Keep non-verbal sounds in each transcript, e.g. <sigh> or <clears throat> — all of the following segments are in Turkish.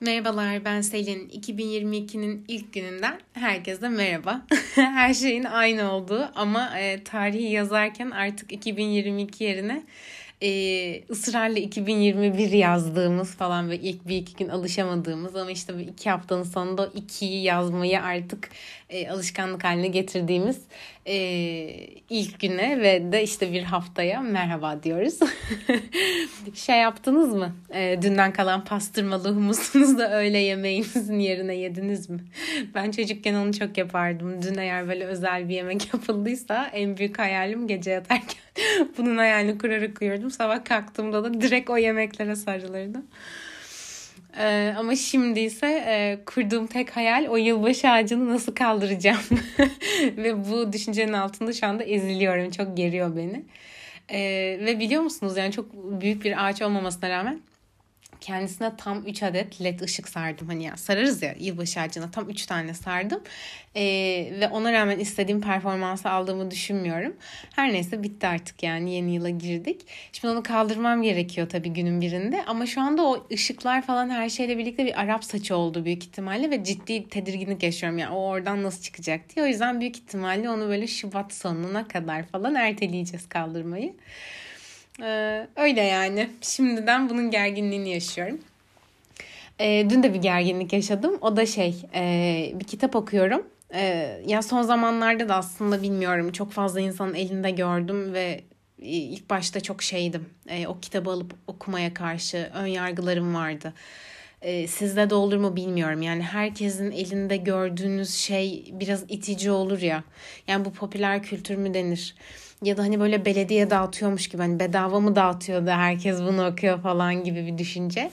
Merhabalar ben Selin. 2022'nin ilk gününden herkese merhaba. <laughs> Her şeyin aynı olduğu ama e, tarihi yazarken artık 2022 yerine e, ısrarla 2021 yazdığımız falan ve ilk bir iki gün alışamadığımız ama işte bu iki haftanın sonunda ikiyi yazmayı artık e, alışkanlık haline getirdiğimiz e, ilk güne ve de işte bir haftaya merhaba diyoruz. <laughs> şey yaptınız mı? E, dünden kalan pastırmalı humusunuzu da öğle yemeğinizin yerine yediniz mi? Ben çocukken onu çok yapardım. Dün eğer böyle özel bir yemek <laughs> yapıldıysa en büyük hayalim gece yatarken <laughs> bunun hayalini kurarak uyurdum. Sabah kalktığımda da direkt o yemeklere sarılırdım. Ee, ama şimdi ise e, kurduğum tek hayal o yılbaşı ağacını nasıl kaldıracağım. <laughs> ve bu düşüncenin altında şu anda eziliyorum. Çok geriyor beni. Ee, ve biliyor musunuz yani çok büyük bir ağaç olmamasına rağmen kendisine tam 3 adet led ışık sardım. Hani ya sararız ya yılbaşı ağacına tam 3 tane sardım. Ee, ve ona rağmen istediğim performansı aldığımı düşünmüyorum. Her neyse bitti artık yani yeni yıla girdik. Şimdi onu kaldırmam gerekiyor tabii günün birinde. Ama şu anda o ışıklar falan her şeyle birlikte bir Arap saçı oldu büyük ihtimalle. Ve ciddi tedirginlik yaşıyorum yani o oradan nasıl çıkacak diye. O yüzden büyük ihtimalle onu böyle Şubat sonuna kadar falan erteleyeceğiz kaldırmayı. Ee, öyle yani. Şimdiden bunun gerginliğini yaşıyorum. Ee, dün de bir gerginlik yaşadım. O da şey e, bir kitap okuyorum. Ee, ya son zamanlarda da aslında bilmiyorum çok fazla insanın elinde gördüm ve ilk başta çok şeydim. E, o kitabı alıp okumaya karşı ön yargılarım vardı. E, sizde de olur mu bilmiyorum. Yani herkesin elinde gördüğünüz şey biraz itici olur ya. Yani bu popüler kültür mü denir? Ya da hani böyle belediye dağıtıyormuş gibi hani bedava mı dağıtıyor da herkes bunu okuyor falan gibi bir düşünce.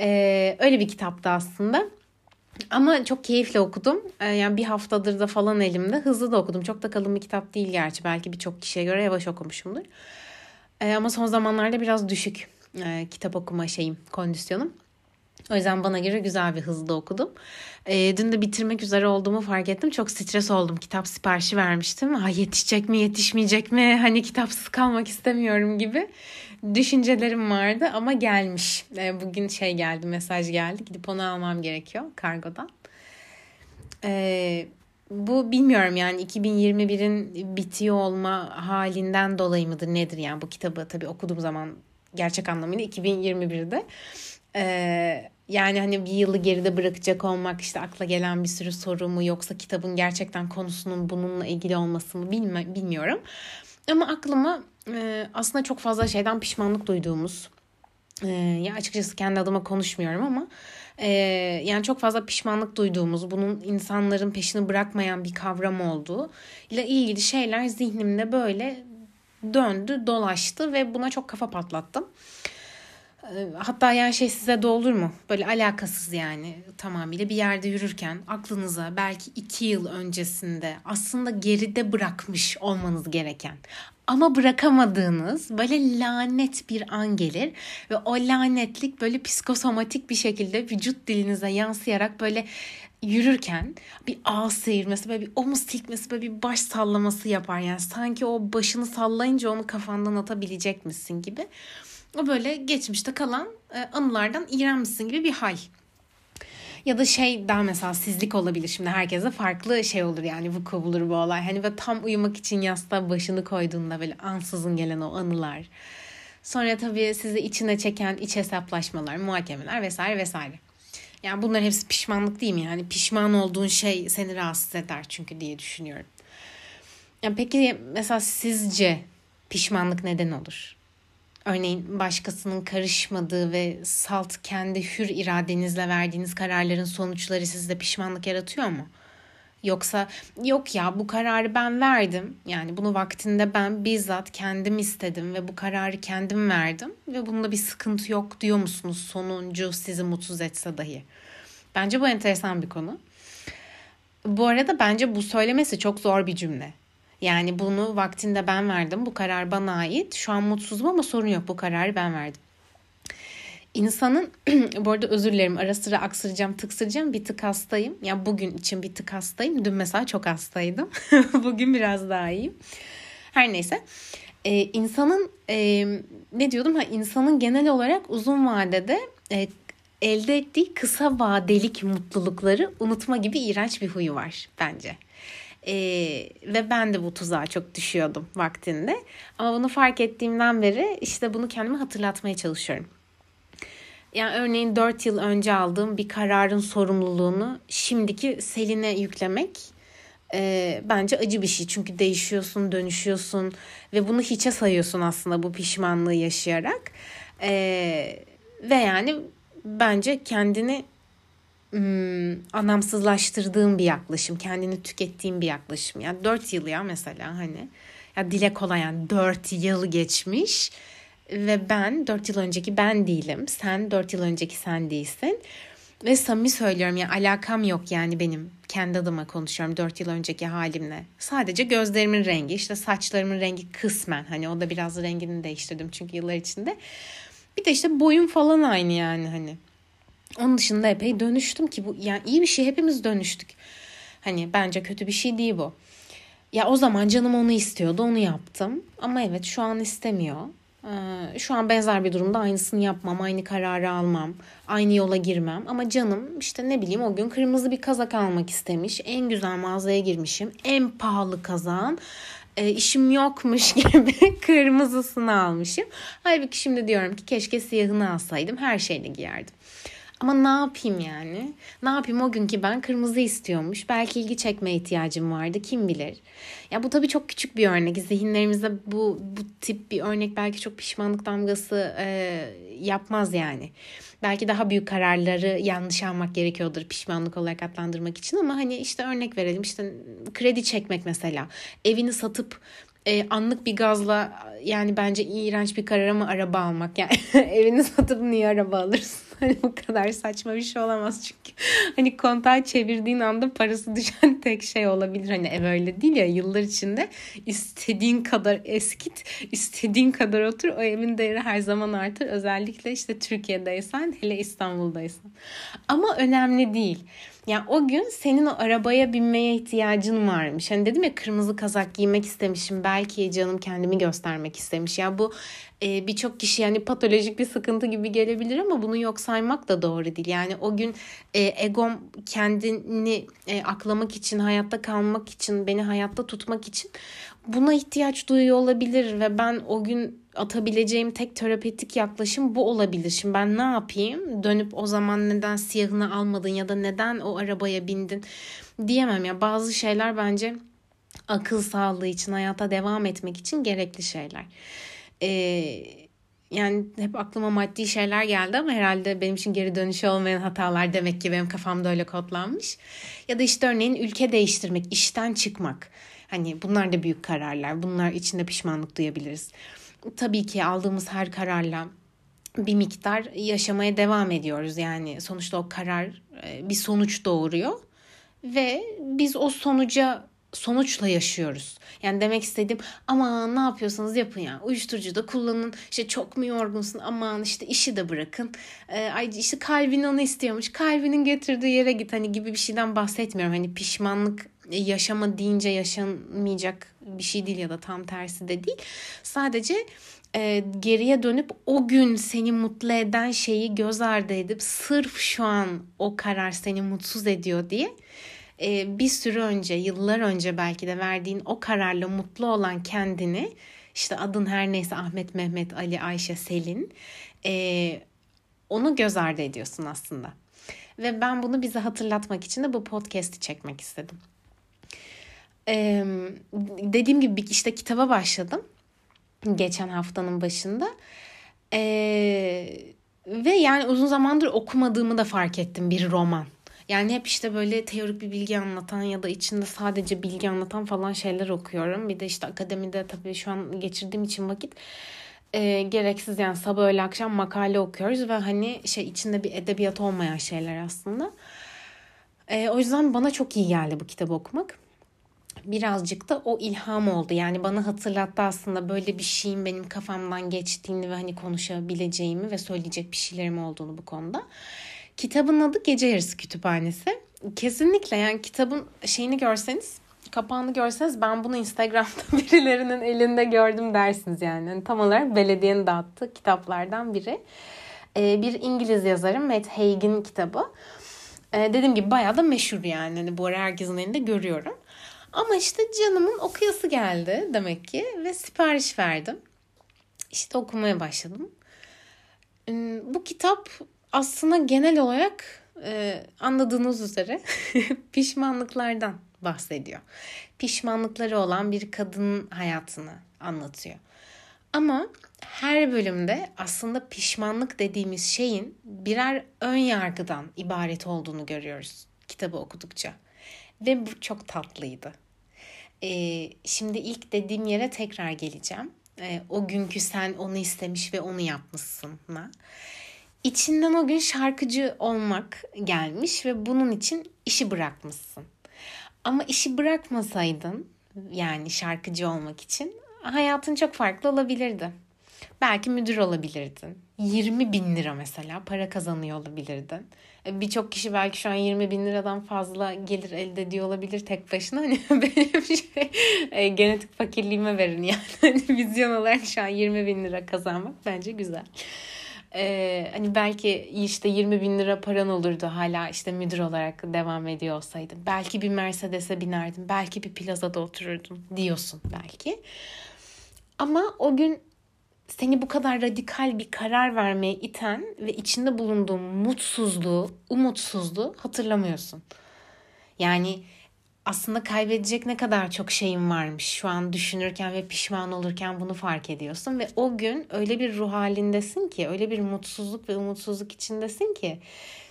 Ee, öyle bir kitaptı aslında. Ama çok keyifle okudum. Ee, yani bir haftadır da falan elimde. Hızlı da okudum. Çok da kalın bir kitap değil gerçi. Belki birçok kişiye göre yavaş okumuşumdur. Ee, ama son zamanlarda biraz düşük e, kitap okuma şeyim, kondisyonum. O yüzden bana göre güzel bir hızda okudum. E, dün de bitirmek üzere olduğumu fark ettim. Çok stres oldum. Kitap siparişi vermiştim. Ha, yetişecek mi yetişmeyecek mi? Hani kitapsız kalmak istemiyorum gibi düşüncelerim vardı ama gelmiş. E, bugün şey geldi mesaj geldi. Gidip onu almam gerekiyor kargodan. E, bu bilmiyorum yani 2021'in bitiyor olma halinden dolayı mıdır nedir yani bu kitabı tabii okuduğum zaman gerçek anlamıyla 2021'de. Ee, yani hani bir yılı geride bırakacak olmak işte akla gelen bir sürü soru mu yoksa kitabın gerçekten konusunun bununla ilgili olmasını bilme, bilmiyorum. Ama aklıma e, aslında çok fazla şeyden pişmanlık duyduğumuz e, ya açıkçası kendi adıma konuşmuyorum ama e, yani çok fazla pişmanlık duyduğumuz bunun insanların peşini bırakmayan bir kavram olduğu ile ilgili şeyler zihnimde böyle döndü dolaştı ve buna çok kafa patlattım. Ee, hatta yani şey size de olur mu? Böyle alakasız yani tamamıyla bir yerde yürürken aklınıza belki iki yıl öncesinde aslında geride bırakmış olmanız gereken ama bırakamadığınız böyle lanet bir an gelir ve o lanetlik böyle psikosomatik bir şekilde vücut dilinize yansıyarak böyle yürürken bir ağ sıyırması, böyle bir omuz silkmesi, böyle bir baş sallaması yapar. Yani sanki o başını sallayınca onu kafandan atabilecek misin gibi. O böyle geçmişte kalan e, anılardan iğrenmişsin gibi bir hal. Ya da şey daha mesela sizlik olabilir. Şimdi herkese farklı şey olur yani vuku bulur bu olay. Hani ve tam uyumak için yastığa başını koyduğunda böyle ansızın gelen o anılar. Sonra tabii sizi içine çeken iç hesaplaşmalar, muhakemeler vesaire vesaire. Yani bunlar hepsi pişmanlık değil mi? Yani pişman olduğun şey seni rahatsız eder çünkü diye düşünüyorum. Yani peki mesela sizce pişmanlık neden olur? Örneğin başkasının karışmadığı ve salt kendi hür iradenizle verdiğiniz kararların sonuçları sizde pişmanlık yaratıyor mu? Yoksa yok ya bu kararı ben verdim. Yani bunu vaktinde ben bizzat kendim istedim ve bu kararı kendim verdim ve bunda bir sıkıntı yok diyor musunuz sonuncu sizi mutsuz etse dahi? Bence bu enteresan bir konu. Bu arada bence bu söylemesi çok zor bir cümle. Yani bunu vaktinde ben verdim. Bu karar bana ait. Şu an mutsuzum ama sorun yok. Bu kararı ben verdim. İnsanın <clears throat> bu arada özür dilerim ara sıra aksıracağım tıksıracağım bir tık hastayım. Ya yani bugün için bir tık hastayım. Dün mesela çok hastaydım. <laughs> bugün biraz daha iyiyim. Her neyse. Ee, insanın e, ne diyordum ha insanın genel olarak uzun vadede e, elde ettiği kısa vadelik mutlulukları unutma gibi iğrenç bir huyu var bence. Ee, ve ben de bu tuzağa çok düşüyordum vaktinde. Ama bunu fark ettiğimden beri işte bunu kendime hatırlatmaya çalışıyorum. Yani örneğin 4 yıl önce aldığım bir kararın sorumluluğunu şimdiki Selin'e yüklemek e, bence acı bir şey. Çünkü değişiyorsun, dönüşüyorsun ve bunu hiçe sayıyorsun aslında bu pişmanlığı yaşayarak. E, ve yani bence kendini hmm, anlamsızlaştırdığım bir yaklaşım. Kendini tükettiğim bir yaklaşım. Yani 4 yıl ya mesela hani. Ya dile kolay yani 4 yıl geçmiş ve ben 4 yıl önceki ben değilim. Sen 4 yıl önceki sen değilsin. Ve samimi söylüyorum ya alakam yok yani benim kendi adıma konuşuyorum 4 yıl önceki halimle. Sadece gözlerimin rengi işte saçlarımın rengi kısmen hani o da biraz rengini değiştirdim çünkü yıllar içinde. Bir de işte boyum falan aynı yani hani. Onun dışında epey dönüştüm ki bu yani iyi bir şey hepimiz dönüştük. Hani bence kötü bir şey değil bu. Ya o zaman canım onu istiyordu onu yaptım. Ama evet şu an istemiyor. Ee, şu an benzer bir durumda aynısını yapmam, aynı kararı almam, aynı yola girmem. Ama canım işte ne bileyim o gün kırmızı bir kazak almak istemiş. En güzel mağazaya girmişim. En pahalı kazağın e, işim yokmuş <laughs> gibi kırmızısını almışım. Halbuki şimdi diyorum ki keşke siyahını alsaydım her şeyle giyerdim. Ama ne yapayım yani? Ne yapayım o günkü ben kırmızı istiyormuş. Belki ilgi çekme ihtiyacım vardı kim bilir. Ya bu tabii çok küçük bir örnek. Zihinlerimizde bu bu tip bir örnek belki çok pişmanlık damgası e, yapmaz yani. Belki daha büyük kararları yanlış almak gerekiyordur pişmanlık olarak adlandırmak için ama hani işte örnek verelim işte kredi çekmek mesela. Evini satıp e, anlık bir gazla yani bence iğrenç bir karar ama araba almak yani <laughs> evini satıp niye araba alırsın <laughs> hani bu kadar saçma bir şey olamaz çünkü. Hani kontağı çevirdiğin anda parası düşen <laughs> tek şey olabilir. Hani ev öyle değil ya yıllar içinde istediğin kadar eskit istediğin kadar otur o evin değeri her zaman artar. Özellikle işte Türkiye'deysen hele İstanbul'daysan. Ama önemli değil yani o gün senin o arabaya binmeye ihtiyacın varmış. Hani dedim ya kırmızı kazak giymek istemişim. Belki canım kendimi göstermek istemiş. Ya bu e, birçok kişi yani patolojik bir sıkıntı gibi gelebilir ama bunu yok saymak da doğru değil. Yani o gün e, egom kendini e, aklamak için, hayatta kalmak için, beni hayatta tutmak için buna ihtiyaç duyuyor olabilir ve ben o gün atabileceğim tek terapötik yaklaşım bu olabilir. Şimdi ben ne yapayım? Dönüp o zaman neden siyahını almadın ya da neden o arabaya bindin diyemem ya. Bazı şeyler bence akıl sağlığı için, hayata devam etmek için gerekli şeyler. Ee, yani hep aklıma maddi şeyler geldi ama herhalde benim için geri dönüşü olmayan hatalar demek ki benim kafamda öyle kodlanmış. Ya da işte örneğin ülke değiştirmek, işten çıkmak. Hani bunlar da büyük kararlar. Bunlar içinde pişmanlık duyabiliriz. Tabii ki aldığımız her kararla bir miktar yaşamaya devam ediyoruz. Yani sonuçta o karar e, bir sonuç doğuruyor ve biz o sonuca sonuçla yaşıyoruz. Yani demek istediğim ama ne yapıyorsanız yapın ya. Uyuşturucu da kullanın. İşte çok mu yorgunsun? Aman işte işi de bırakın. Ee, ay işte kalbin onu istiyormuş. Kalbinin getirdiği yere git. Hani gibi bir şeyden bahsetmiyorum. Hani pişmanlık yaşama deyince yaşanmayacak bir şey değil ya da tam tersi de değil. Sadece e, geriye dönüp o gün seni mutlu eden şeyi göz ardı edip sırf şu an o karar seni mutsuz ediyor diye e, bir sürü önce, yıllar önce belki de verdiğin o kararla mutlu olan kendini işte adın her neyse Ahmet, Mehmet, Ali, Ayşe, Selin e, onu göz ardı ediyorsun aslında. Ve ben bunu bize hatırlatmak için de bu podcast'i çekmek istedim. Ee, dediğim gibi işte kitaba başladım geçen haftanın başında. Ee, ve yani uzun zamandır okumadığımı da fark ettim bir roman. Yani hep işte böyle teorik bir bilgi anlatan ya da içinde sadece bilgi anlatan falan şeyler okuyorum. Bir de işte akademide tabii şu an geçirdiğim için vakit e, gereksiz yani sabah öğle akşam makale okuyoruz ve hani şey içinde bir edebiyat olmayan şeyler aslında. E, o yüzden bana çok iyi geldi bu kitabı okumak. Birazcık da o ilham oldu. Yani bana hatırlattı aslında böyle bir şeyin benim kafamdan geçtiğini ve hani konuşabileceğimi ve söyleyecek bir şeylerim olduğunu bu konuda. Kitabın adı Gece Yarısı Kütüphanesi. Kesinlikle yani kitabın şeyini görseniz kapağını görseniz ben bunu Instagram'da <laughs> birilerinin elinde gördüm dersiniz yani. yani tam olarak belediyenin dağıttığı kitaplardan biri. E, bir İngiliz yazarı Matt Haig'in kitabı. E, dediğim gibi bayağı da meşhur yani. Hani bu ara herkesin elinde görüyorum. Ama işte canımın okuyası geldi demek ki ve sipariş verdim. İşte okumaya başladım. Hmm, bu kitap aslında genel olarak e, anladığınız üzere <laughs> pişmanlıklardan bahsediyor. Pişmanlıkları olan bir kadının hayatını anlatıyor. Ama her bölümde aslında pişmanlık dediğimiz şeyin birer ön yargıdan ibaret olduğunu görüyoruz kitabı okudukça. Ve bu çok tatlıydı. Ee, şimdi ilk dediğim yere tekrar geleceğim. Ee, o günkü sen onu istemiş ve onu yapmışsın. İçinden o gün şarkıcı olmak gelmiş ve bunun için işi bırakmışsın. Ama işi bırakmasaydın yani şarkıcı olmak için hayatın çok farklı olabilirdi. Belki müdür olabilirdin. 20 bin lira mesela para kazanıyor olabilirdin. E, birçok kişi belki şu an 20 bin liradan fazla gelir elde ediyor olabilir tek başına. <laughs> Hani benim şey e, genetik fakirliğime verin yani. <laughs> Hani vizyon olarak şu an 20 bin lira kazanmak bence güzel. Ee, hani belki işte 20 bin lira paran olurdu hala işte müdür olarak devam ediyor olsaydın. Belki bir Mercedes'e binerdin. Belki bir plazada otururdun diyorsun belki. Ama o gün seni bu kadar radikal bir karar vermeye iten ve içinde bulunduğun mutsuzluğu, umutsuzluğu hatırlamıyorsun. Yani aslında kaybedecek ne kadar çok şeyin varmış şu an düşünürken ve pişman olurken bunu fark ediyorsun ve o gün öyle bir ruh halindesin ki öyle bir mutsuzluk ve umutsuzluk içindesin ki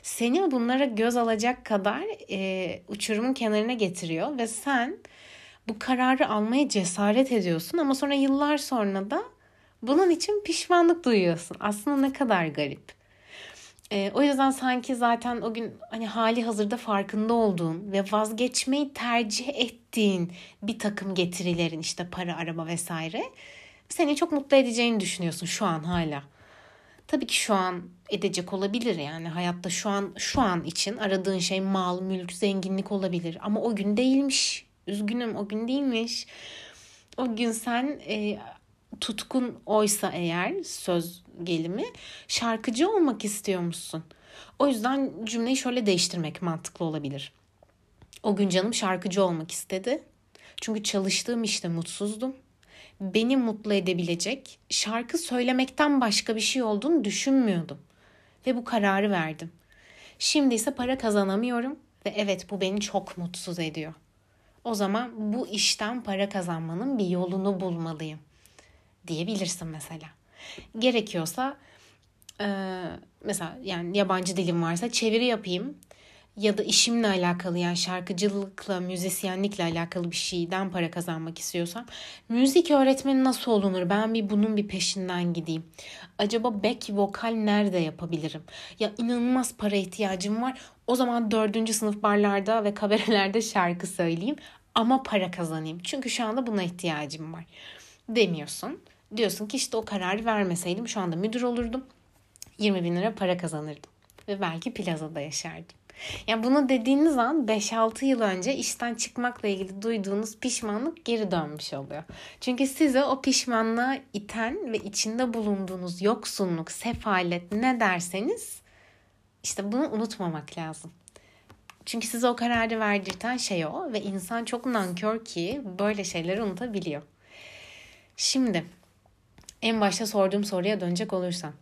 seni bunlara göz alacak kadar e, uçurumun kenarına getiriyor ve sen bu kararı almaya cesaret ediyorsun ama sonra yıllar sonra da bunun için pişmanlık duyuyorsun. Aslında ne kadar garip. E, o yüzden sanki zaten o gün hani hali hazırda farkında olduğun ve vazgeçmeyi tercih ettiğin bir takım getirilerin işte para, araba vesaire seni çok mutlu edeceğini düşünüyorsun şu an hala. Tabii ki şu an edecek olabilir yani hayatta şu an şu an için aradığın şey mal, mülk, zenginlik olabilir ama o gün değilmiş. Üzgünüm o gün değilmiş. O gün sen e, tutkun oysa eğer söz gelimi şarkıcı olmak istiyor musun? O yüzden cümleyi şöyle değiştirmek mantıklı olabilir. O gün canım şarkıcı olmak istedi. Çünkü çalıştığım işte mutsuzdum. Beni mutlu edebilecek şarkı söylemekten başka bir şey olduğunu düşünmüyordum. Ve bu kararı verdim. Şimdi ise para kazanamıyorum ve evet bu beni çok mutsuz ediyor. O zaman bu işten para kazanmanın bir yolunu bulmalıyım diyebilirsin mesela. Gerekiyorsa e, mesela yani yabancı dilim varsa çeviri yapayım ya da işimle alakalı yani şarkıcılıkla, müzisyenlikle alakalı bir şeyden para kazanmak istiyorsam müzik öğretmeni nasıl olunur? Ben bir bunun bir peşinden gideyim. Acaba back vokal nerede yapabilirim? Ya inanılmaz para ihtiyacım var. O zaman dördüncü sınıf barlarda ve kabarelerde şarkı söyleyeyim ama para kazanayım. Çünkü şu anda buna ihtiyacım var demiyorsun. Diyorsun ki işte o kararı vermeseydim şu anda müdür olurdum. 20 bin lira para kazanırdım. Ve belki plazada yaşardım. Yani bunu dediğiniz an 5-6 yıl önce işten çıkmakla ilgili duyduğunuz pişmanlık geri dönmüş oluyor. Çünkü size o pişmanlığa iten ve içinde bulunduğunuz yoksunluk, sefalet ne derseniz işte bunu unutmamak lazım. Çünkü size o kararı verdirten şey o ve insan çok nankör ki böyle şeyleri unutabiliyor. Şimdi en başta sorduğum soruya dönecek olursam.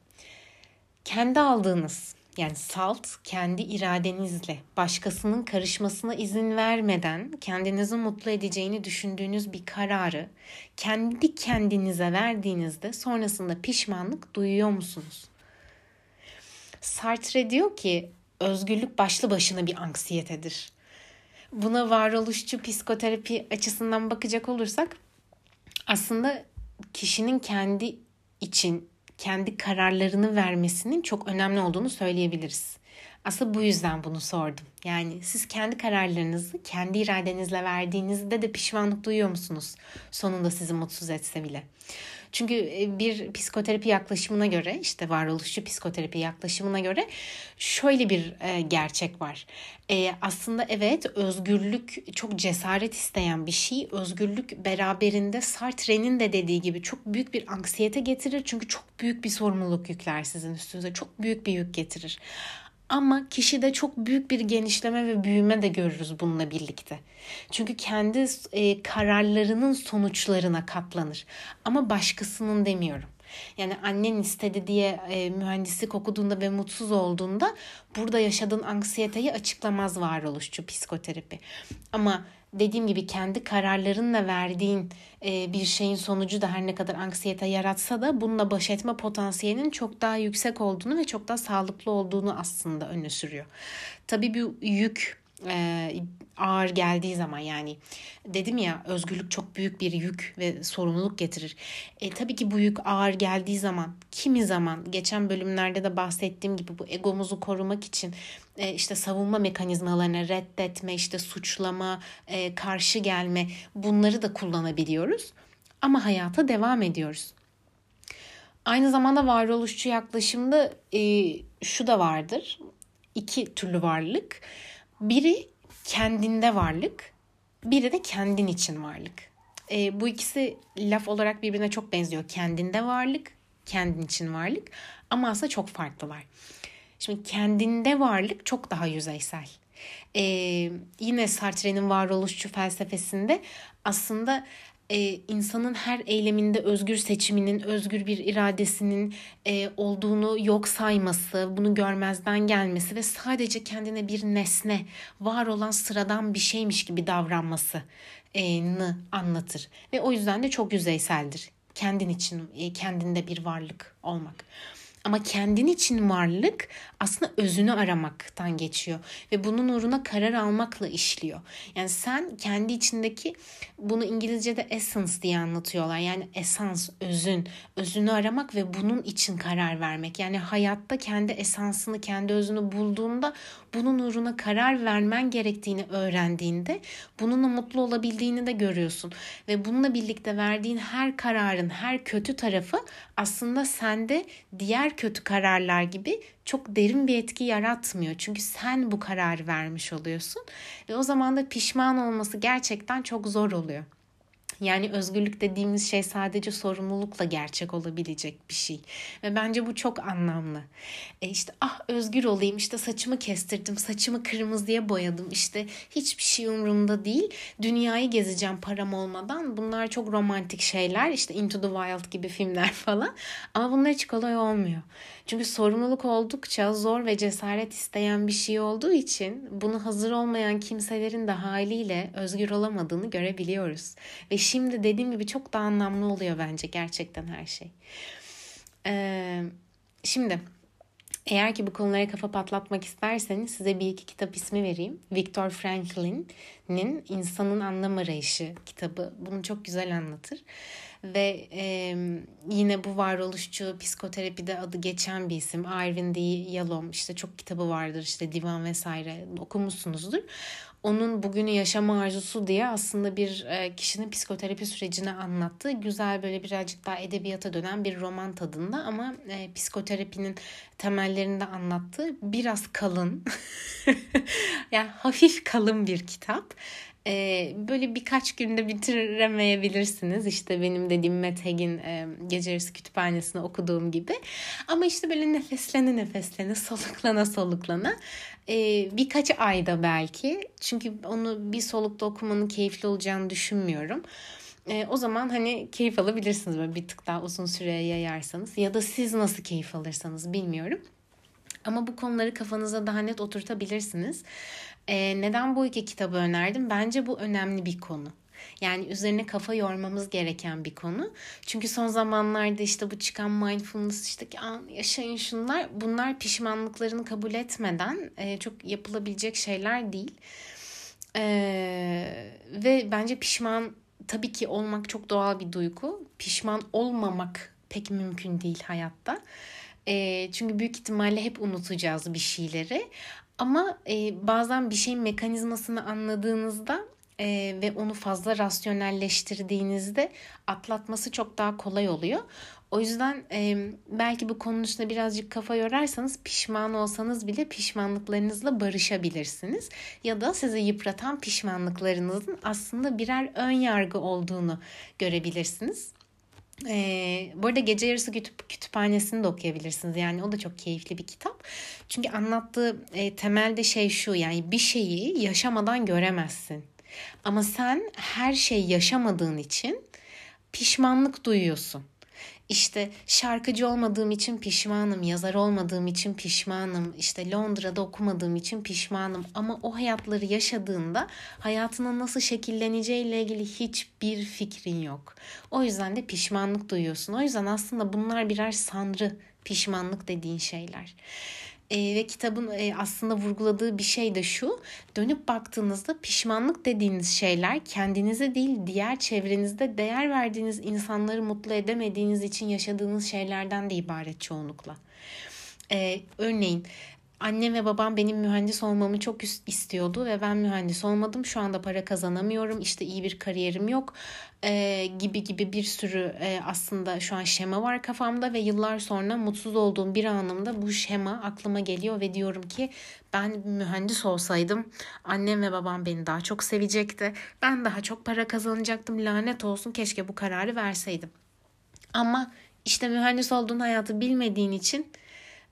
Kendi aldığınız yani salt kendi iradenizle başkasının karışmasına izin vermeden kendinizi mutlu edeceğini düşündüğünüz bir kararı kendi kendinize verdiğinizde sonrasında pişmanlık duyuyor musunuz? Sartre diyor ki özgürlük başlı başına bir anksiyetedir. Buna varoluşçu psikoterapi açısından bakacak olursak aslında kişinin kendi için kendi kararlarını vermesinin çok önemli olduğunu söyleyebiliriz. Aslında bu yüzden bunu sordum. Yani siz kendi kararlarınızı kendi iradenizle verdiğinizde de pişmanlık duyuyor musunuz? Sonunda sizi mutsuz etse bile. Çünkü e, bir psikoterapi yaklaşımına göre işte varoluşçu psikoterapi yaklaşımına göre şöyle bir e, gerçek var. E, aslında evet özgürlük çok cesaret isteyen bir şey. Özgürlük beraberinde Sartre'nin de dediği gibi çok büyük bir anksiyete getirir. Çünkü çok büyük bir sorumluluk yükler sizin üstünüze. Çok büyük bir yük getirir. Ama kişide çok büyük bir genişleme ve büyüme de görürüz bununla birlikte. Çünkü kendi e, kararlarının sonuçlarına katlanır. Ama başkasının demiyorum. Yani annen istedi diye e, mühendislik okuduğunda ve mutsuz olduğunda burada yaşadığın anksiyeteyi açıklamaz varoluşçu psikoterapi. Ama dediğim gibi kendi kararlarınla verdiğin e, bir şeyin sonucu da her ne kadar anksiyete yaratsa da bununla baş etme potansiyelinin çok daha yüksek olduğunu ve çok daha sağlıklı olduğunu aslında öne sürüyor. Tabii bir yük e, ağır geldiği zaman yani dedim ya özgürlük çok büyük bir yük ve sorumluluk getirir. E, tabii ki bu yük ağır geldiği zaman kimi zaman geçen bölümlerde de bahsettiğim gibi bu egomuzu korumak için e, işte savunma mekanizmalarını reddetme, işte suçlama, e, karşı gelme bunları da kullanabiliyoruz. Ama hayata devam ediyoruz. Aynı zamanda varoluşçu yaklaşımda e, şu da vardır. İki türlü varlık. Biri kendinde varlık, biri de kendin için varlık. E, bu ikisi laf olarak birbirine çok benziyor. Kendinde varlık, kendin için varlık ama aslında çok farklılar. Şimdi kendinde varlık çok daha yüzeysel. Ee, yine Sartre'nin varoluşçu felsefesinde aslında e, insanın her eyleminde özgür seçiminin, özgür bir iradesinin e, olduğunu yok sayması, bunu görmezden gelmesi ve sadece kendine bir nesne, var olan sıradan bir şeymiş gibi davranması e, anlatır. Ve o yüzden de çok yüzeyseldir. Kendin için, e, kendinde bir varlık olmak. Ama kendin için varlık aslında özünü aramaktan geçiyor ve bunun uğruna karar almakla işliyor. Yani sen kendi içindeki bunu İngilizce'de essence diye anlatıyorlar. Yani esans, özün, özünü aramak ve bunun için karar vermek. Yani hayatta kendi esansını, kendi özünü bulduğunda bunun uğruna karar vermen gerektiğini öğrendiğinde bununla mutlu olabildiğini de görüyorsun. Ve bununla birlikte verdiğin her kararın her kötü tarafı aslında sende diğer kötü kararlar gibi çok derin bir etki yaratmıyor. Çünkü sen bu kararı vermiş oluyorsun ve o zaman da pişman olması gerçekten çok zor oluyor. Yani özgürlük dediğimiz şey sadece sorumlulukla gerçek olabilecek bir şey. Ve bence bu çok anlamlı. E işte ah özgür olayım işte saçımı kestirdim, saçımı kırmızıya boyadım. işte hiçbir şey umurumda değil. Dünyayı gezeceğim param olmadan. Bunlar çok romantik şeyler. İşte Into the Wild gibi filmler <laughs> falan. Ama bunlar hiç kolay olmuyor. Çünkü sorumluluk oldukça zor ve cesaret isteyen bir şey olduğu için bunu hazır olmayan kimselerin de haliyle özgür olamadığını görebiliyoruz. Ve şimdi dediğim gibi çok daha anlamlı oluyor bence gerçekten her şey. Ee, şimdi eğer ki bu konulara kafa patlatmak isterseniz size bir iki kitap ismi vereyim. Viktor Franklin'in İnsanın Anlam Arayışı kitabı bunu çok güzel anlatır. Ve e, yine bu varoluşçu psikoterapide adı geçen bir isim. Irvin D. Yalom işte çok kitabı vardır işte divan vesaire okumuşsunuzdur onun bugünü yaşama arzusu diye aslında bir e, kişinin psikoterapi sürecini anlattığı güzel böyle birazcık daha edebiyata dönen bir roman tadında ama e, psikoterapinin temellerinde anlattığı biraz kalın <laughs> yani hafif kalın bir kitap e, böyle birkaç günde bitiremeyebilirsiniz. İşte benim dediğim Matt Haig'in e, Gece Yarısı Kütüphanesi'nde okuduğum gibi. Ama işte böyle nefeslene nefeslene, soluklana soluklana e, birkaç ayda belki. Çünkü onu bir solukta okumanın keyifli olacağını düşünmüyorum. E, o zaman hani keyif alabilirsiniz böyle bir tık daha uzun süreye yayarsanız. Ya da siz nasıl keyif alırsanız bilmiyorum. Ama bu konuları kafanıza daha net oturtabilirsiniz. Ee, neden bu iki kitabı önerdim? Bence bu önemli bir konu. Yani üzerine kafa yormamız gereken bir konu. Çünkü son zamanlarda işte bu çıkan mindfulness işte an yaşayın şunlar bunlar pişmanlıklarını kabul etmeden e, çok yapılabilecek şeyler değil. E, ve bence pişman tabii ki olmak çok doğal bir duygu. Pişman olmamak pek mümkün değil hayatta. E, çünkü büyük ihtimalle hep unutacağız bir şeyleri. Ama e, bazen bir şeyin mekanizmasını anladığınızda e, ve onu fazla rasyonelleştirdiğinizde atlatması çok daha kolay oluyor. O yüzden e, belki bu konunun üstüne birazcık kafa yorarsanız pişman olsanız bile pişmanlıklarınızla barışabilirsiniz. Ya da sizi yıpratan pişmanlıklarınızın aslında birer ön yargı olduğunu görebilirsiniz. Ee, bu arada Gece Yarısı kütüp, Kütüphanesi'ni de okuyabilirsiniz. Yani o da çok keyifli bir kitap. Çünkü anlattığı e, temelde şey şu yani bir şeyi yaşamadan göremezsin. Ama sen her şey yaşamadığın için pişmanlık duyuyorsun. İşte şarkıcı olmadığım için pişmanım, yazar olmadığım için pişmanım, işte Londra'da okumadığım için pişmanım. Ama o hayatları yaşadığında hayatının nasıl şekilleneceğiyle ilgili hiçbir fikrin yok. O yüzden de pişmanlık duyuyorsun. O yüzden aslında bunlar birer sanrı, pişmanlık dediğin şeyler. E, ve kitabın e, aslında vurguladığı bir şey de şu. Dönüp baktığınızda pişmanlık dediğiniz şeyler kendinize değil diğer çevrenizde değer verdiğiniz insanları mutlu edemediğiniz için yaşadığınız şeylerden de ibaret çoğunlukla. E, örneğin Annem ve babam benim mühendis olmamı çok istiyordu ve ben mühendis olmadım. Şu anda para kazanamıyorum. İşte iyi bir kariyerim yok. Ee, gibi gibi bir sürü e, aslında şu an şema var kafamda ve yıllar sonra mutsuz olduğum bir anımda bu şema aklıma geliyor ve diyorum ki ben mühendis olsaydım annem ve babam beni daha çok sevecekti. Ben daha çok para kazanacaktım. Lanet olsun keşke bu kararı verseydim. Ama işte mühendis olduğun hayatı bilmediğin için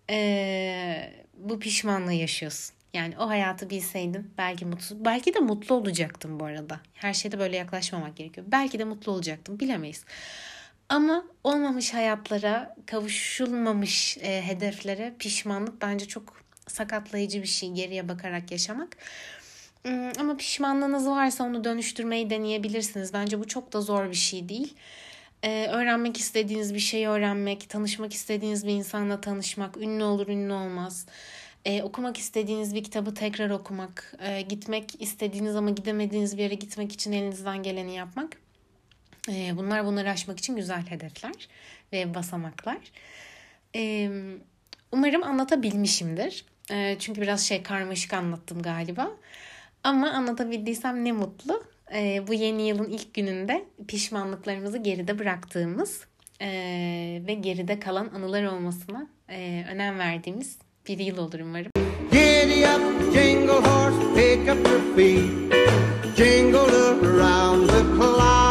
ee, bu pişmanlığı yaşıyorsun. Yani o hayatı bilseydin belki mutlu, belki de mutlu olacaktım bu arada. Her şeyde böyle yaklaşmamak gerekiyor. Belki de mutlu olacaktım bilemeyiz. Ama olmamış hayatlara, kavuşulmamış e, hedeflere pişmanlık bence çok sakatlayıcı bir şey geriye bakarak yaşamak. Hmm, ama pişmanlığınız varsa onu dönüştürmeyi deneyebilirsiniz. Bence bu çok da zor bir şey değil. Ee, öğrenmek istediğiniz bir şeyi öğrenmek, tanışmak istediğiniz bir insanla tanışmak, ünlü olur ünlü olmaz. Ee, okumak istediğiniz bir kitabı tekrar okumak, ee, gitmek istediğiniz ama gidemediğiniz bir yere gitmek için elinizden geleni yapmak. Ee, bunlar bunları aşmak için güzel hedefler ve basamaklar. Ee, umarım anlatabilmişimdir. Ee, çünkü biraz şey karmaşık anlattım galiba. Ama anlatabildiysem ne mutlu e, bu yeni yılın ilk gününde pişmanlıklarımızı geride bıraktığımız e, ve geride kalan anılar olmasına e, önem verdiğimiz bir yıl olur umarım. Giddy up, jingle horse, pick up your feet, jingle around the clock,